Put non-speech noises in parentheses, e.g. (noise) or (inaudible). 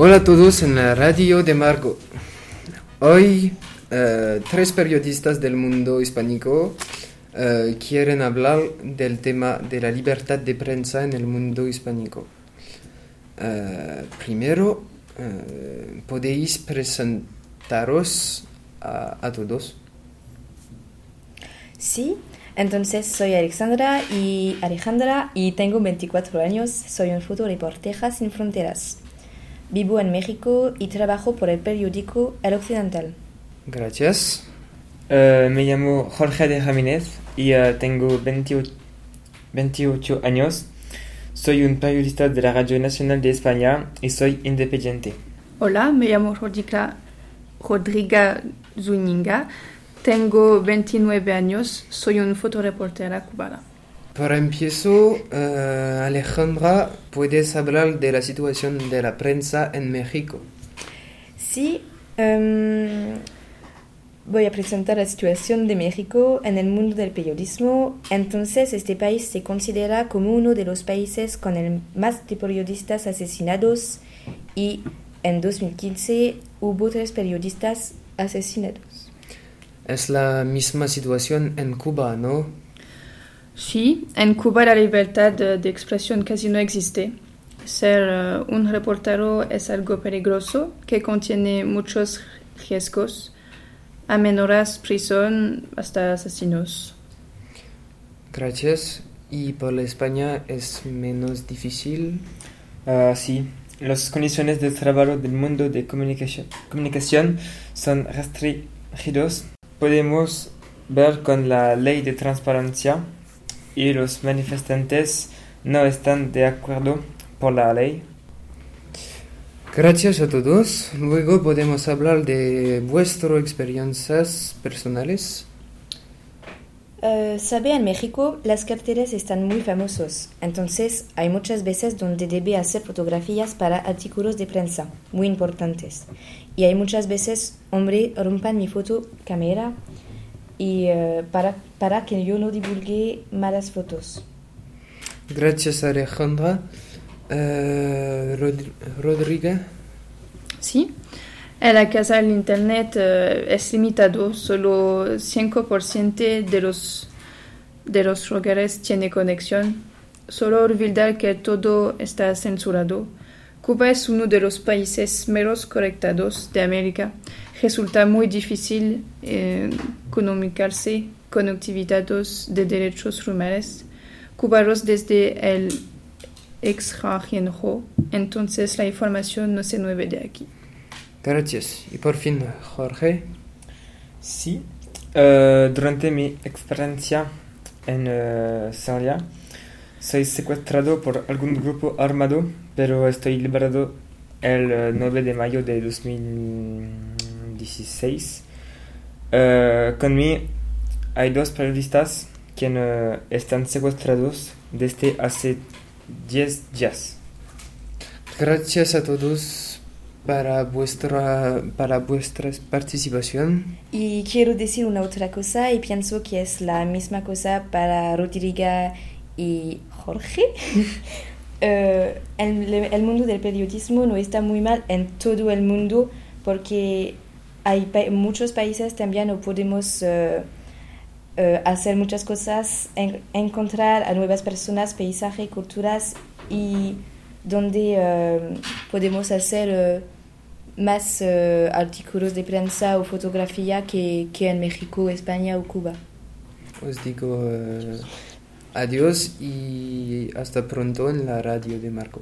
Hola a todos en la radio de Marco. Hoy eh, tres periodistas del mundo hispánico eh, quieren hablar del tema de la libertad de prensa en el mundo hispánico. Eh, primero, podéis presentaros a, todos. Sí, entonces soy Alexandra y Alejandra y tengo 24 años. Soy un fotoreportera sin fronteras. Vivo en México y trabajo por el periódico El Occidental. Gracias. Eh, me llamo Jorge de Ramírez y eh, tengo 28, 28 años. Soy un periodista de la Radio Nacional de España y soy independiente. Hola, me llamo Rodriga, Rodriga Zúñiga. Tengo 29 años. Soy un fotoreportera cubana. Para empiezo, eh, Alejandra, ¿puedes hablar de la situación de la prensa en México? Sí, em, voy a presentar la situación de México en el mundo del periodismo. Entonces, este país se considera como uno de los países con el más de periodistas asesinados y en 2015 hubo tres periodistas asesinados. Es la misma situación en Cuba, ¿no? Sí, en Cuba la libertad de, de expresión casi no existe. Ser eh, un reportero es algo peligroso que contiene muchos riesgos, amenazas, prisión, hasta asesinos. Gracias. ¿Y por la España es menos difícil? Ah, sí, las condiciones de trabajo del mundo de comunicación, comunicación son restringidos. Podemos ver con la ley de transparencia y los manifestantes no están de acuerdo por la ley. Gracias a todos. Luego podemos hablar de vuestras experiencias personales. Eh, sabe, en México las carteles están muy famosos, entonces hay muchas veces donde debe hacer fotografías para artículos de prensa muy importantes. Y hay muchas veces, hombre, rompan mi foto cámara y eh, para, para que yo no divulgue malas fotos. Gracias, Alejandra. Eh, Rod- Rodriga. Sí, en la casa del Internet eh, es limitado, solo 5% de los, de los lugares tiene conexión. Solo olvidar que todo está censurado. Cuba es uno de los países menos conectados de América resulta muy difícil eh, comunicarse con actividades de derechos humanos cubanos desde el extranjero. Entonces la información no se mueve de aquí. Gracias. Y por fin, Jorge. Sí, uh, durante mi experiencia en eh, uh, Serbia, soy secuestrado por algún grupo armado, pero estoy liberado el eh, 9 de mayo de 2000. 16, uh, conmigo hay dos periodistas que uh, están secuestrados desde hace 10 días. Gracias a todos para vuestra, para vuestra participación. Y quiero decir una otra cosa y pienso que es la misma cosa para Rodríguez y Jorge. (laughs) Eh, el, el mundo del periodismo no está muy mal en todo el mundo porque hay muchos países también no podemos eh, eh, hacer muchas cosas, en- encontrar a nuevas personas, paisajes, culturas y donde eh, podemos hacer más artículos de prensa o fotografía que, que en México, España o Cuba. Os digo eh, adiós y hasta pronto en la radio de Marco.